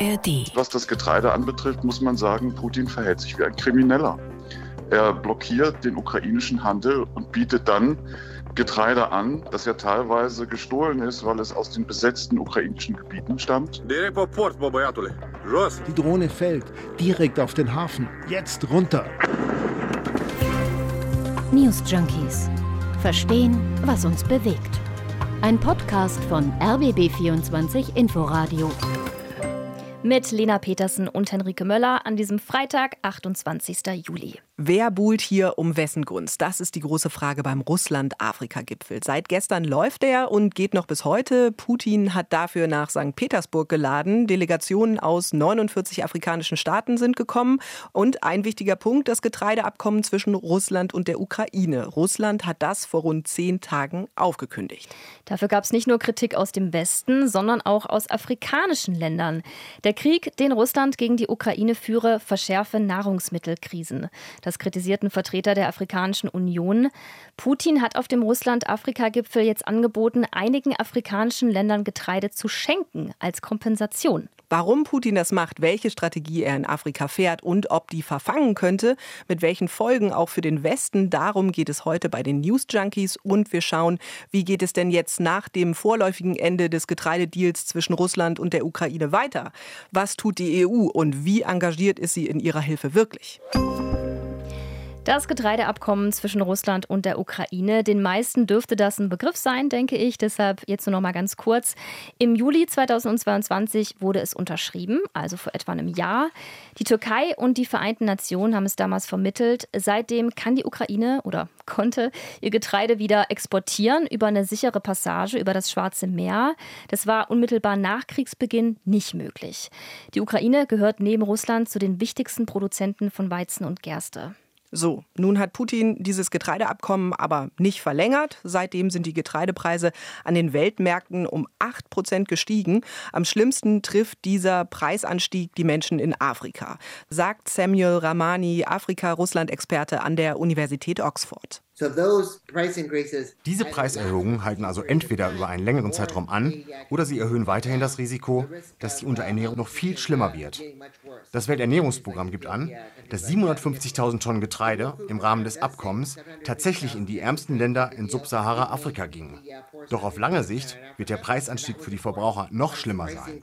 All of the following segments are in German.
ARD. Was das Getreide anbetrifft, muss man sagen, Putin verhält sich wie ein Krimineller. Er blockiert den ukrainischen Handel und bietet dann Getreide an, das ja teilweise gestohlen ist, weil es aus den besetzten ukrainischen Gebieten stammt. Die Drohne fällt direkt auf den Hafen. Jetzt runter. News Junkies. Verstehen, was uns bewegt. Ein Podcast von RBB24 Inforadio. Mit Lena Petersen und Henrike Möller an diesem Freitag, 28. Juli. Wer buhlt hier um wessen Gunst? Das ist die große Frage beim Russland-Afrika-Gipfel. Seit gestern läuft er und geht noch bis heute. Putin hat dafür nach St. Petersburg geladen. Delegationen aus 49 afrikanischen Staaten sind gekommen. Und ein wichtiger Punkt, das Getreideabkommen zwischen Russland und der Ukraine. Russland hat das vor rund zehn Tagen aufgekündigt. Dafür gab es nicht nur Kritik aus dem Westen, sondern auch aus afrikanischen Ländern. Der Krieg, den Russland gegen die Ukraine führe, verschärfe Nahrungsmittelkrisen. Das kritisierten Vertreter der Afrikanischen Union. Putin hat auf dem Russland-Afrika-Gipfel jetzt angeboten, einigen afrikanischen Ländern Getreide zu schenken als Kompensation. Warum Putin das macht, welche Strategie er in Afrika fährt und ob die verfangen könnte, mit welchen Folgen auch für den Westen, darum geht es heute bei den News Junkies und wir schauen, wie geht es denn jetzt nach dem vorläufigen Ende des Getreidedeals zwischen Russland und der Ukraine weiter? Was tut die EU und wie engagiert ist sie in ihrer Hilfe wirklich? Das Getreideabkommen zwischen Russland und der Ukraine. Den meisten dürfte das ein Begriff sein, denke ich. Deshalb jetzt nur noch mal ganz kurz. Im Juli 2022 wurde es unterschrieben, also vor etwa einem Jahr. Die Türkei und die Vereinten Nationen haben es damals vermittelt. Seitdem kann die Ukraine oder konnte ihr Getreide wieder exportieren über eine sichere Passage über das Schwarze Meer. Das war unmittelbar nach Kriegsbeginn nicht möglich. Die Ukraine gehört neben Russland zu den wichtigsten Produzenten von Weizen und Gerste. So, nun hat Putin dieses Getreideabkommen aber nicht verlängert. Seitdem sind die Getreidepreise an den Weltmärkten um 8 Prozent gestiegen. Am schlimmsten trifft dieser Preisanstieg die Menschen in Afrika, sagt Samuel Ramani, Afrika-Russland-Experte an der Universität Oxford. Diese Preiserhöhungen halten also entweder über einen längeren Zeitraum an oder sie erhöhen weiterhin das Risiko, dass die Unterernährung noch viel schlimmer wird. Das Welternährungsprogramm gibt an, dass 750.000 Tonnen Getreide im Rahmen des Abkommens tatsächlich in die ärmsten Länder in Subsahara-Afrika gingen. Doch auf lange Sicht wird der Preisanstieg für die Verbraucher noch schlimmer sein.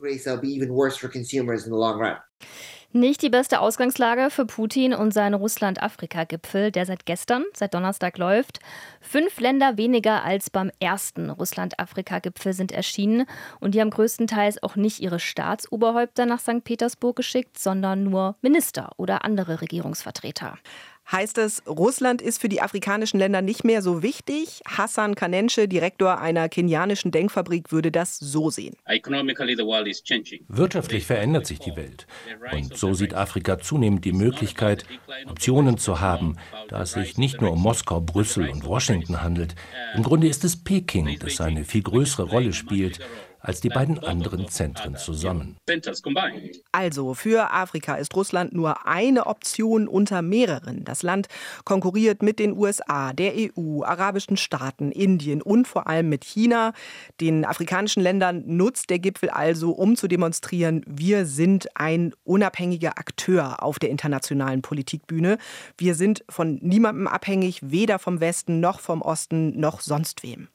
Nicht die beste Ausgangslage für Putin und seinen Russland-Afrika-Gipfel, der seit gestern, seit Donnerstag läuft. Fünf Länder weniger als beim ersten Russland-Afrika-Gipfel sind erschienen und die haben größtenteils auch nicht ihre Staatsoberhäupter nach St. Petersburg geschickt, sondern nur Minister oder andere Regierungsvertreter. Heißt es, Russland ist für die afrikanischen Länder nicht mehr so wichtig? Hassan Kanensche, Direktor einer kenianischen Denkfabrik, würde das so sehen. Wirtschaftlich verändert sich die Welt. Und so sieht Afrika zunehmend die Möglichkeit, Optionen zu haben, da es sich nicht nur um Moskau, Brüssel und Washington handelt. Im Grunde ist es Peking, das eine viel größere Rolle spielt als die beiden anderen Zentren zusammen. Also für Afrika ist Russland nur eine Option unter mehreren. Das Land konkurriert mit den USA, der EU, arabischen Staaten, Indien und vor allem mit China. Den afrikanischen Ländern nutzt der Gipfel also, um zu demonstrieren, wir sind ein unabhängiger Akteur auf der internationalen Politikbühne. Wir sind von niemandem abhängig, weder vom Westen noch vom Osten noch sonst wem.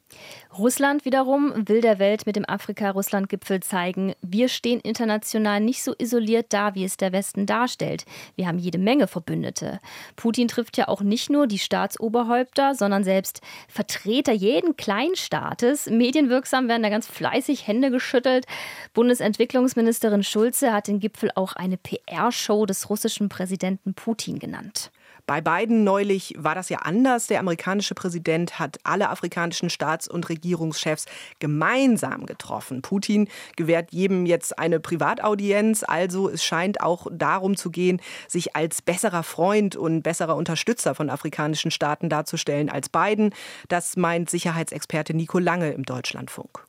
Russland wiederum will der Welt mit dem Afrika-Russland-Gipfel zeigen, wir stehen international nicht so isoliert da, wie es der Westen darstellt. Wir haben jede Menge Verbündete. Putin trifft ja auch nicht nur die Staatsoberhäupter, sondern selbst Vertreter jeden Kleinstaates. Medienwirksam werden da ganz fleißig Hände geschüttelt. Bundesentwicklungsministerin Schulze hat den Gipfel auch eine PR-Show des russischen Präsidenten Putin genannt. Bei Biden neulich war das ja anders. Der amerikanische Präsident hat alle afrikanischen Staats- und Regierungschefs gemeinsam getroffen. Putin gewährt jedem jetzt eine Privataudienz. Also es scheint auch darum zu gehen, sich als besserer Freund und besserer Unterstützer von afrikanischen Staaten darzustellen als Biden. Das meint Sicherheitsexperte Nico Lange im Deutschlandfunk.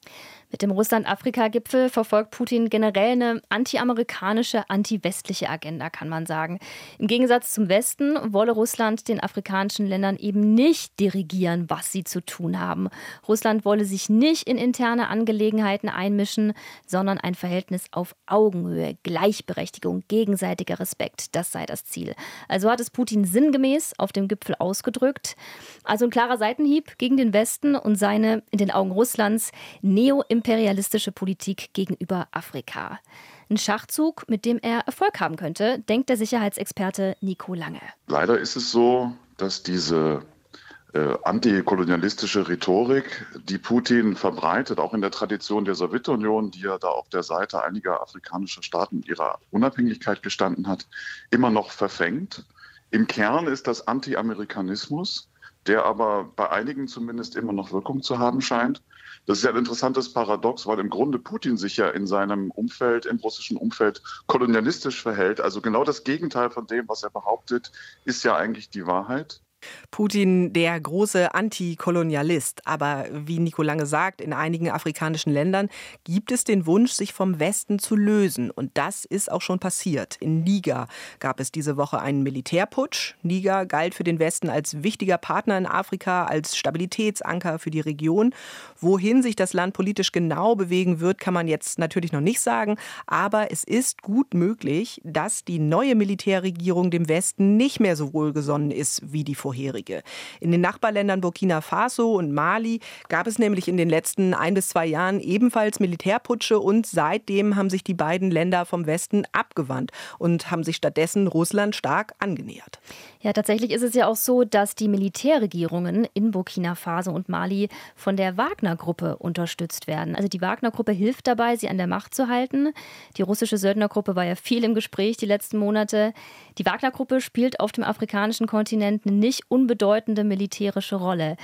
Mit dem Russland-Afrika-Gipfel verfolgt Putin generell eine anti-amerikanische, anti-westliche Agenda, kann man sagen. Im Gegensatz zum Westen wolle Russland den afrikanischen Ländern eben nicht dirigieren, was sie zu tun haben. Russland wolle sich nicht in interne Angelegenheiten einmischen, sondern ein Verhältnis auf Augenhöhe, Gleichberechtigung, gegenseitiger Respekt, das sei das Ziel. Also hat es Putin sinngemäß auf dem Gipfel ausgedrückt. Also ein klarer Seitenhieb gegen den Westen und seine in den Augen Russlands neo imperialistische Politik gegenüber Afrika. Ein Schachzug, mit dem er Erfolg haben könnte, denkt der Sicherheitsexperte Nico Lange. Leider ist es so, dass diese äh, antikolonialistische Rhetorik, die Putin verbreitet, auch in der Tradition der Sowjetunion, die ja da auf der Seite einiger afrikanischer Staaten ihrer Unabhängigkeit gestanden hat, immer noch verfängt. Im Kern ist das Anti-Amerikanismus, der aber bei einigen zumindest immer noch Wirkung zu haben scheint. Das ist ja ein interessantes Paradox, weil im Grunde Putin sich ja in seinem Umfeld, im russischen Umfeld, kolonialistisch verhält. Also genau das Gegenteil von dem, was er behauptet, ist ja eigentlich die Wahrheit. Putin der große Antikolonialist. Aber wie Nico Lange sagt, in einigen afrikanischen Ländern gibt es den Wunsch, sich vom Westen zu lösen. Und das ist auch schon passiert. In Niger gab es diese Woche einen Militärputsch. Niger galt für den Westen als wichtiger Partner in Afrika, als Stabilitätsanker für die Region. Wohin sich das Land politisch genau bewegen wird, kann man jetzt natürlich noch nicht sagen. Aber es ist gut möglich, dass die neue Militärregierung dem Westen nicht mehr so wohlgesonnen ist wie die vorherige vorherige. In den Nachbarländern Burkina Faso und Mali gab es nämlich in den letzten ein bis zwei Jahren ebenfalls Militärputsche und seitdem haben sich die beiden Länder vom Westen abgewandt und haben sich stattdessen Russland stark angenähert. Ja, tatsächlich ist es ja auch so, dass die Militärregierungen in Burkina Faso und Mali von der Wagner-Gruppe unterstützt werden. Also die Wagner-Gruppe hilft dabei, sie an der Macht zu halten. Die russische Söldnergruppe war ja viel im Gespräch die letzten Monate. Die Wagner-Gruppe spielt auf dem afrikanischen Kontinent eine nicht unbedeutende militärische Rolle.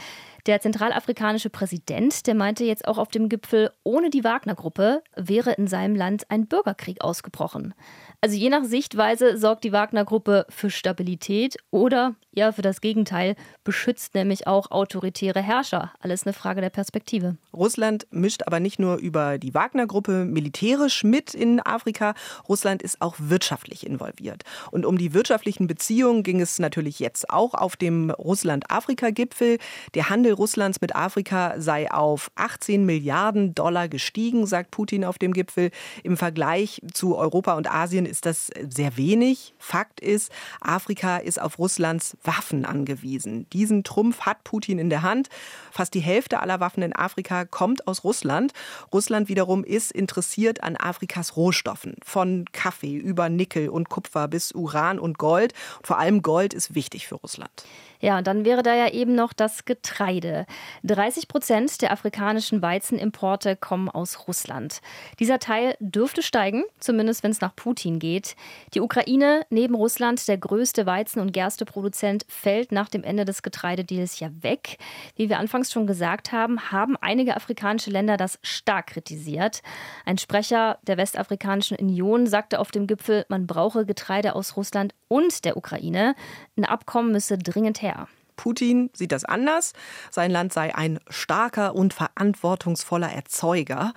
Der zentralafrikanische Präsident, der meinte jetzt auch auf dem Gipfel, ohne die Wagner-Gruppe wäre in seinem Land ein Bürgerkrieg ausgebrochen. Also je nach Sichtweise sorgt die Wagner-Gruppe für Stabilität oder ja für das Gegenteil, beschützt nämlich auch autoritäre Herrscher. Alles eine Frage der Perspektive. Russland mischt aber nicht nur über die Wagner-Gruppe militärisch mit in Afrika, Russland ist auch wirtschaftlich involviert. Und um die wirtschaftlichen Beziehungen ging es natürlich jetzt auch auf dem Russland-Afrika-Gipfel. Der Handel Russlands mit Afrika sei auf 18 Milliarden Dollar gestiegen, sagt Putin auf dem Gipfel. Im Vergleich zu Europa und Asien ist das sehr wenig. Fakt ist, Afrika ist auf Russlands Waffen angewiesen. Diesen Trumpf hat Putin in der Hand. Fast die Hälfte aller Waffen in Afrika kommt aus Russland. Russland wiederum ist interessiert an Afrikas Rohstoffen. Von Kaffee über Nickel und Kupfer bis Uran und Gold. vor allem Gold ist wichtig für Russland. Ja, und dann wäre da ja eben noch das Getreide. 30 Prozent der afrikanischen Weizenimporte kommen aus Russland. Dieser Teil dürfte steigen, zumindest wenn es nach Putin geht. Die Ukraine, neben Russland der größte Weizen- und Gersteproduzent, fällt nach dem Ende des Getreidedeals ja weg. Wie wir anfangs schon gesagt haben, haben einige afrikanische Länder das stark kritisiert. Ein Sprecher der Westafrikanischen Union sagte auf dem Gipfel, man brauche Getreide aus Russland und der Ukraine. Ein Abkommen müsse dringend her. Putin sieht das anders. Sein Land sei ein starker und verantwortungsvoller Erzeuger.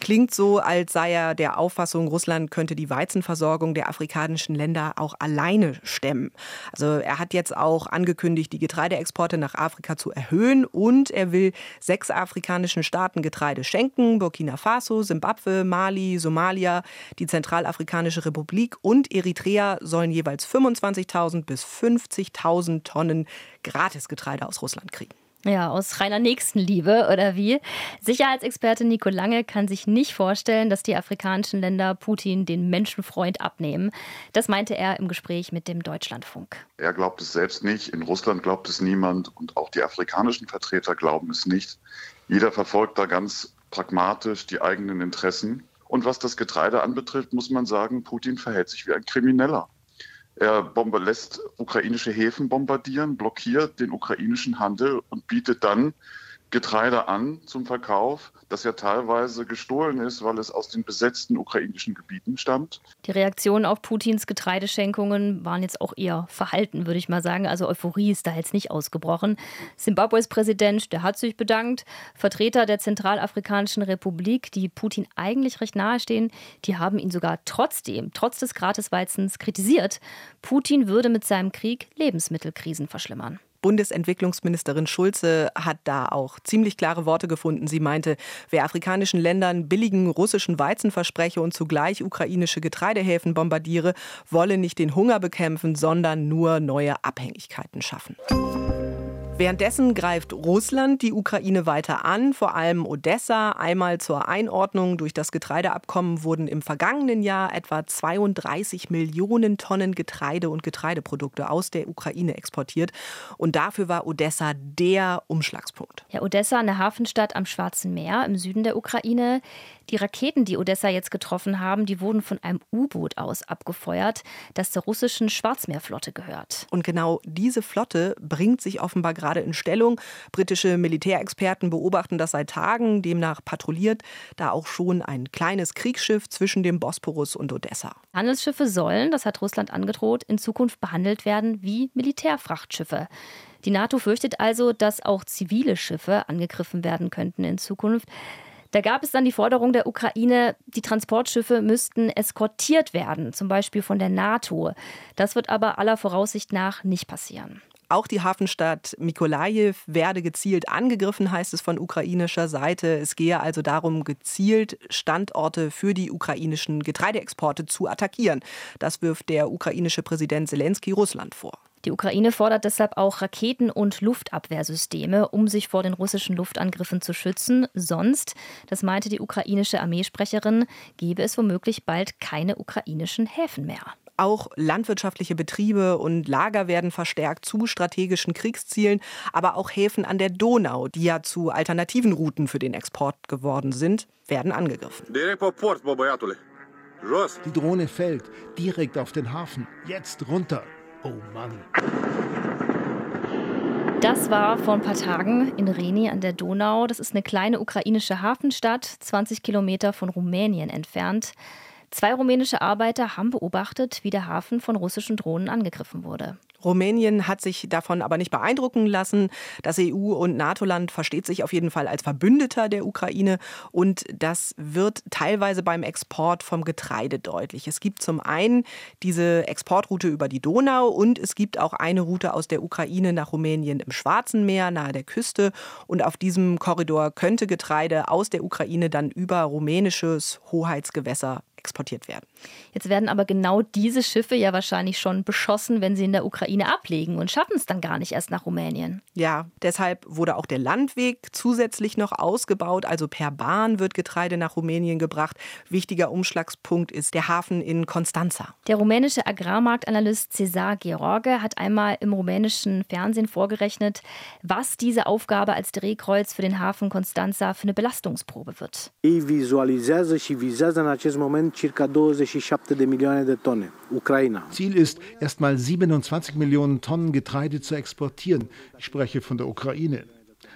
Klingt so, als sei er der Auffassung, Russland könnte die Weizenversorgung der afrikanischen Länder auch alleine stemmen. Also er hat jetzt auch angekündigt, die Getreideexporte nach Afrika zu erhöhen und er will sechs afrikanischen Staaten Getreide schenken. Burkina Faso, Simbabwe, Mali, Somalia, die Zentralafrikanische Republik und Eritrea sollen jeweils 25.000 bis 50.000 Tonnen Gratisgetreide aus Russland kriegen. Ja, aus reiner Nächstenliebe oder wie? Sicherheitsexperte Nico Lange kann sich nicht vorstellen, dass die afrikanischen Länder Putin den Menschenfreund abnehmen. Das meinte er im Gespräch mit dem Deutschlandfunk. Er glaubt es selbst nicht, in Russland glaubt es niemand und auch die afrikanischen Vertreter glauben es nicht. Jeder verfolgt da ganz pragmatisch die eigenen Interessen. Und was das Getreide anbetrifft, muss man sagen, Putin verhält sich wie ein Krimineller. Er lässt ukrainische Häfen bombardieren, blockiert den ukrainischen Handel und bietet dann Getreide an zum Verkauf, das ja teilweise gestohlen ist, weil es aus den besetzten ukrainischen Gebieten stammt. Die Reaktionen auf Putins Getreideschenkungen waren jetzt auch eher verhalten, würde ich mal sagen. Also Euphorie ist da jetzt nicht ausgebrochen. Zimbabwes Präsident, der hat sich bedankt. Vertreter der Zentralafrikanischen Republik, die Putin eigentlich recht nahestehen, die haben ihn sogar trotzdem, trotz des Gratisweizens, kritisiert. Putin würde mit seinem Krieg Lebensmittelkrisen verschlimmern. Bundesentwicklungsministerin Schulze hat da auch ziemlich klare Worte gefunden. Sie meinte, wer afrikanischen Ländern billigen russischen Weizen verspreche und zugleich ukrainische Getreidehäfen bombardiere, wolle nicht den Hunger bekämpfen, sondern nur neue Abhängigkeiten schaffen. Währenddessen greift Russland die Ukraine weiter an, vor allem Odessa. Einmal zur Einordnung. Durch das Getreideabkommen wurden im vergangenen Jahr etwa 32 Millionen Tonnen Getreide und Getreideprodukte aus der Ukraine exportiert. Und dafür war Odessa der Umschlagspunkt. Ja, Odessa, eine Hafenstadt am Schwarzen Meer im Süden der Ukraine. Die Raketen, die Odessa jetzt getroffen haben, die wurden von einem U-Boot aus abgefeuert, das der russischen Schwarzmeerflotte gehört. Und genau diese Flotte bringt sich offenbar gerade in Stellung. Britische Militärexperten beobachten das seit Tagen. Demnach patrouilliert da auch schon ein kleines Kriegsschiff zwischen dem Bosporus und Odessa. Handelsschiffe sollen, das hat Russland angedroht, in Zukunft behandelt werden wie Militärfrachtschiffe. Die NATO fürchtet also, dass auch zivile Schiffe angegriffen werden könnten in Zukunft. Da gab es dann die Forderung der Ukraine, die Transportschiffe müssten eskortiert werden, zum Beispiel von der NATO. Das wird aber aller Voraussicht nach nicht passieren. Auch die Hafenstadt Mikolajew werde gezielt angegriffen, heißt es von ukrainischer Seite. Es gehe also darum, gezielt Standorte für die ukrainischen Getreideexporte zu attackieren. Das wirft der ukrainische Präsident Zelensky Russland vor. Die Ukraine fordert deshalb auch Raketen- und Luftabwehrsysteme, um sich vor den russischen Luftangriffen zu schützen. Sonst, das meinte die ukrainische Armeesprecherin, gebe es womöglich bald keine ukrainischen Häfen mehr. Auch landwirtschaftliche Betriebe und Lager werden verstärkt zu strategischen Kriegszielen, aber auch Häfen an der Donau, die ja zu alternativen Routen für den Export geworden sind, werden angegriffen. Die Drohne fällt direkt auf den Hafen. Jetzt runter. Oh Mann. Das war vor ein paar Tagen in Reni an der Donau. Das ist eine kleine ukrainische Hafenstadt, 20 Kilometer von Rumänien entfernt. Zwei rumänische Arbeiter haben beobachtet, wie der Hafen von russischen Drohnen angegriffen wurde. Rumänien hat sich davon aber nicht beeindrucken lassen. Das EU- und NATO-Land versteht sich auf jeden Fall als Verbündeter der Ukraine und das wird teilweise beim Export vom Getreide deutlich. Es gibt zum einen diese Exportroute über die Donau und es gibt auch eine Route aus der Ukraine nach Rumänien im Schwarzen Meer nahe der Küste und auf diesem Korridor könnte Getreide aus der Ukraine dann über rumänisches Hoheitsgewässer exportiert werden. Jetzt werden aber genau diese Schiffe ja wahrscheinlich schon beschossen, wenn sie in der Ukraine ablegen und schaffen es dann gar nicht erst nach Rumänien. Ja, deshalb wurde auch der Landweg zusätzlich noch ausgebaut. Also per Bahn wird Getreide nach Rumänien gebracht. Wichtiger Umschlagspunkt ist der Hafen in Constanza. Der rumänische Agrarmarktanalyst Cesar George hat einmal im rumänischen Fernsehen vorgerechnet, was diese Aufgabe als Drehkreuz für den Hafen Constanza für eine Belastungsprobe wird. Ei vizualizează și vizează în acest moment circa 27 de milioane de tone. Ukraina. Ziel ist, erstmal 27 Millionen Tonnen Getreide zu exportieren. Ich spreche von der Ukraine.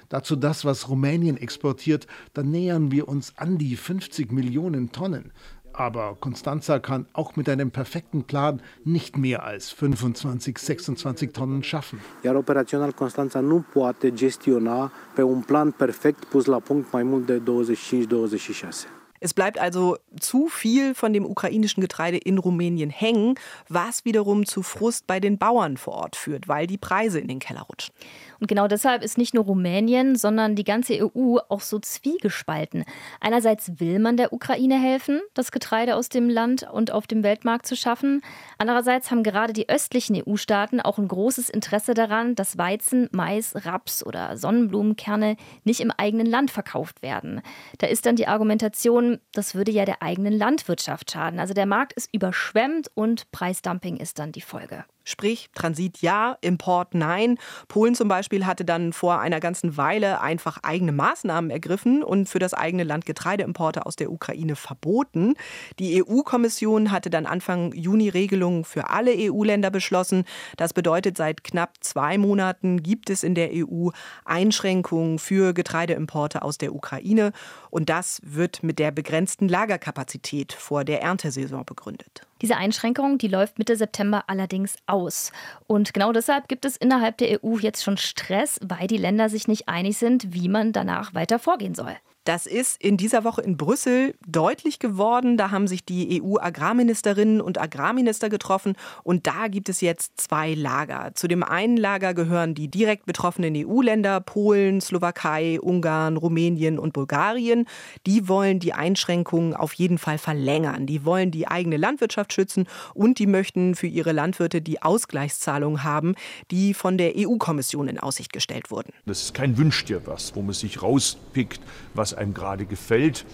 Dazu das, was Rumänien exportiert, dann nähern wir uns an die 50 Millionen Tonnen. Aber Constanza kann auch mit einem perfekten Plan nicht mehr als 25, 26 Tonnen schaffen. Iar operațional Constanța nu poate gestiona pe un plan perfect pus la punct mai mult de 25-26. Es bleibt also zu viel von dem ukrainischen Getreide in Rumänien hängen, was wiederum zu Frust bei den Bauern vor Ort führt, weil die Preise in den Keller rutschen. Und genau deshalb ist nicht nur Rumänien, sondern die ganze EU auch so zwiegespalten. Einerseits will man der Ukraine helfen, das Getreide aus dem Land und auf dem Weltmarkt zu schaffen. Andererseits haben gerade die östlichen EU-Staaten auch ein großes Interesse daran, dass Weizen, Mais, Raps oder Sonnenblumenkerne nicht im eigenen Land verkauft werden. Da ist dann die Argumentation, das würde ja der eigenen Landwirtschaft schaden. Also der Markt ist überschwemmt und Preisdumping ist dann die Folge. Sprich, Transit ja, Import nein. Polen zum Beispiel hatte dann vor einer ganzen Weile einfach eigene Maßnahmen ergriffen und für das eigene Land Getreideimporte aus der Ukraine verboten. Die EU-Kommission hatte dann Anfang Juni Regelungen für alle EU-Länder beschlossen. Das bedeutet, seit knapp zwei Monaten gibt es in der EU Einschränkungen für Getreideimporte aus der Ukraine. Und das wird mit der begrenzten Lagerkapazität vor der Erntesaison begründet. Diese Einschränkung, die läuft Mitte September allerdings aus. Und genau deshalb gibt es innerhalb der EU jetzt schon Stress, weil die Länder sich nicht einig sind, wie man danach weiter vorgehen soll. Das ist in dieser Woche in Brüssel deutlich geworden. Da haben sich die EU-Agrarministerinnen und Agrarminister getroffen und da gibt es jetzt zwei Lager. Zu dem einen Lager gehören die direkt betroffenen EU-Länder Polen, Slowakei, Ungarn, Rumänien und Bulgarien. Die wollen die Einschränkungen auf jeden Fall verlängern. Die wollen die eigene Landwirtschaft schützen und die möchten für ihre Landwirte die Ausgleichszahlungen haben, die von der EU-Kommission in Aussicht gestellt wurden. Das ist kein Wünsch dir was, wo man sich rauspickt, was einem gerade gefällt,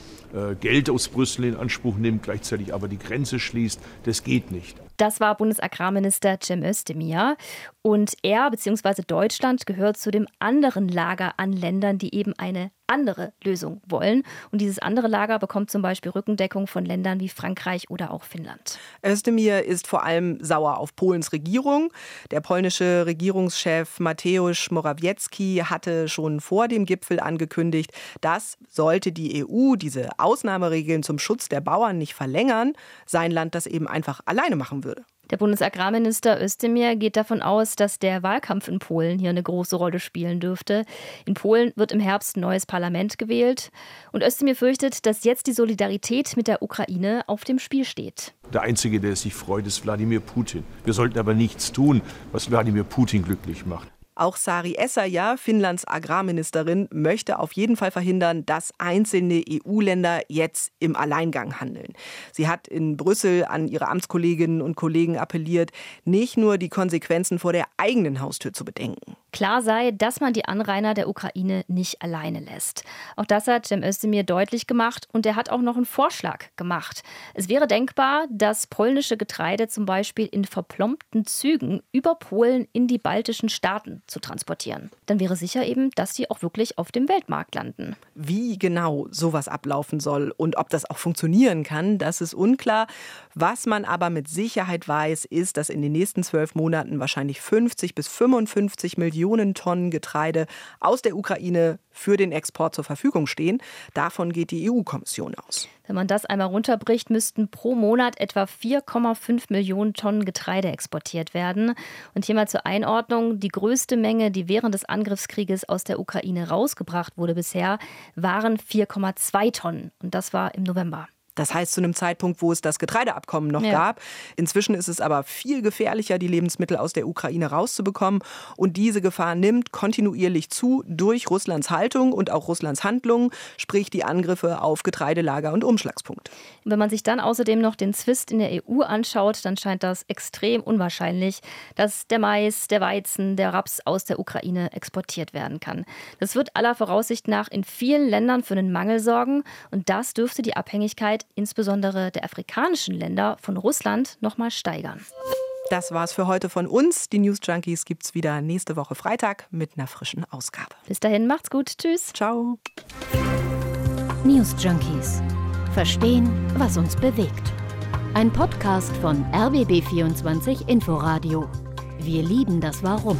Geld aus Brüssel in Anspruch nimmt, gleichzeitig aber die Grenze schließt. Das geht nicht. Das war Bundesagrarminister Cem Özdemir. Und er bzw. Deutschland gehört zu dem anderen Lager an Ländern, die eben eine andere Lösung wollen. Und dieses andere Lager bekommt zum Beispiel Rückendeckung von Ländern wie Frankreich oder auch Finnland. Özdemir ist vor allem sauer auf Polens Regierung. Der polnische Regierungschef Mateusz Morawiecki hatte schon vor dem Gipfel angekündigt, dass sollte die EU diese Ausnahmeregeln zum Schutz der Bauern nicht verlängern, sein Land das eben einfach alleine machen würde. Der Bundesagrarminister Özdemir geht davon aus, dass der Wahlkampf in Polen hier eine große Rolle spielen dürfte. In Polen wird im Herbst ein neues Parlament gewählt. Und Özdemir fürchtet, dass jetzt die Solidarität mit der Ukraine auf dem Spiel steht. Der Einzige, der sich freut, ist Wladimir Putin. Wir sollten aber nichts tun, was Wladimir Putin glücklich macht. Auch Sari Essayah, Finnlands Agrarministerin, möchte auf jeden Fall verhindern, dass einzelne EU-Länder jetzt im Alleingang handeln. Sie hat in Brüssel an ihre Amtskolleginnen und Kollegen appelliert, nicht nur die Konsequenzen vor der eigenen Haustür zu bedenken. Klar sei, dass man die Anrainer der Ukraine nicht alleine lässt. Auch das hat Cem Özdemir deutlich gemacht und er hat auch noch einen Vorschlag gemacht. Es wäre denkbar, dass polnische Getreide zum Beispiel in verplombten Zügen über Polen in die baltischen Staaten zu transportieren. Dann wäre sicher eben, dass sie auch wirklich auf dem Weltmarkt landen. Wie genau sowas ablaufen soll und ob das auch funktionieren kann, das ist unklar. Was man aber mit Sicherheit weiß, ist, dass in den nächsten zwölf Monaten wahrscheinlich 50 bis 55 Millionen Tonnen Getreide aus der Ukraine für den Export zur Verfügung stehen. Davon geht die EU-Kommission aus. Wenn man das einmal runterbricht, müssten pro Monat etwa 4,5 Millionen Tonnen Getreide exportiert werden. Und hier mal zur Einordnung, die größte Menge, die während des Angriffskrieges aus der Ukraine rausgebracht wurde bisher, waren 4,2 Tonnen. Und das war im November. Das heißt zu einem Zeitpunkt, wo es das Getreideabkommen noch ja. gab. Inzwischen ist es aber viel gefährlicher, die Lebensmittel aus der Ukraine rauszubekommen. Und diese Gefahr nimmt kontinuierlich zu durch Russlands Haltung und auch Russlands Handlungen, sprich die Angriffe auf Getreidelager und Umschlagspunkte. Wenn man sich dann außerdem noch den Zwist in der EU anschaut, dann scheint das extrem unwahrscheinlich, dass der Mais, der Weizen, der Raps aus der Ukraine exportiert werden kann. Das wird aller Voraussicht nach in vielen Ländern für einen Mangel sorgen und das dürfte die Abhängigkeit insbesondere der afrikanischen Länder von Russland nochmal steigern. Das war's für heute von uns. Die News Junkies gibt's wieder nächste Woche Freitag mit einer frischen Ausgabe. Bis dahin, macht's gut. Tschüss. Ciao. News Junkies. Verstehen, was uns bewegt. Ein Podcast von RBB24 Inforadio. Wir lieben das Warum.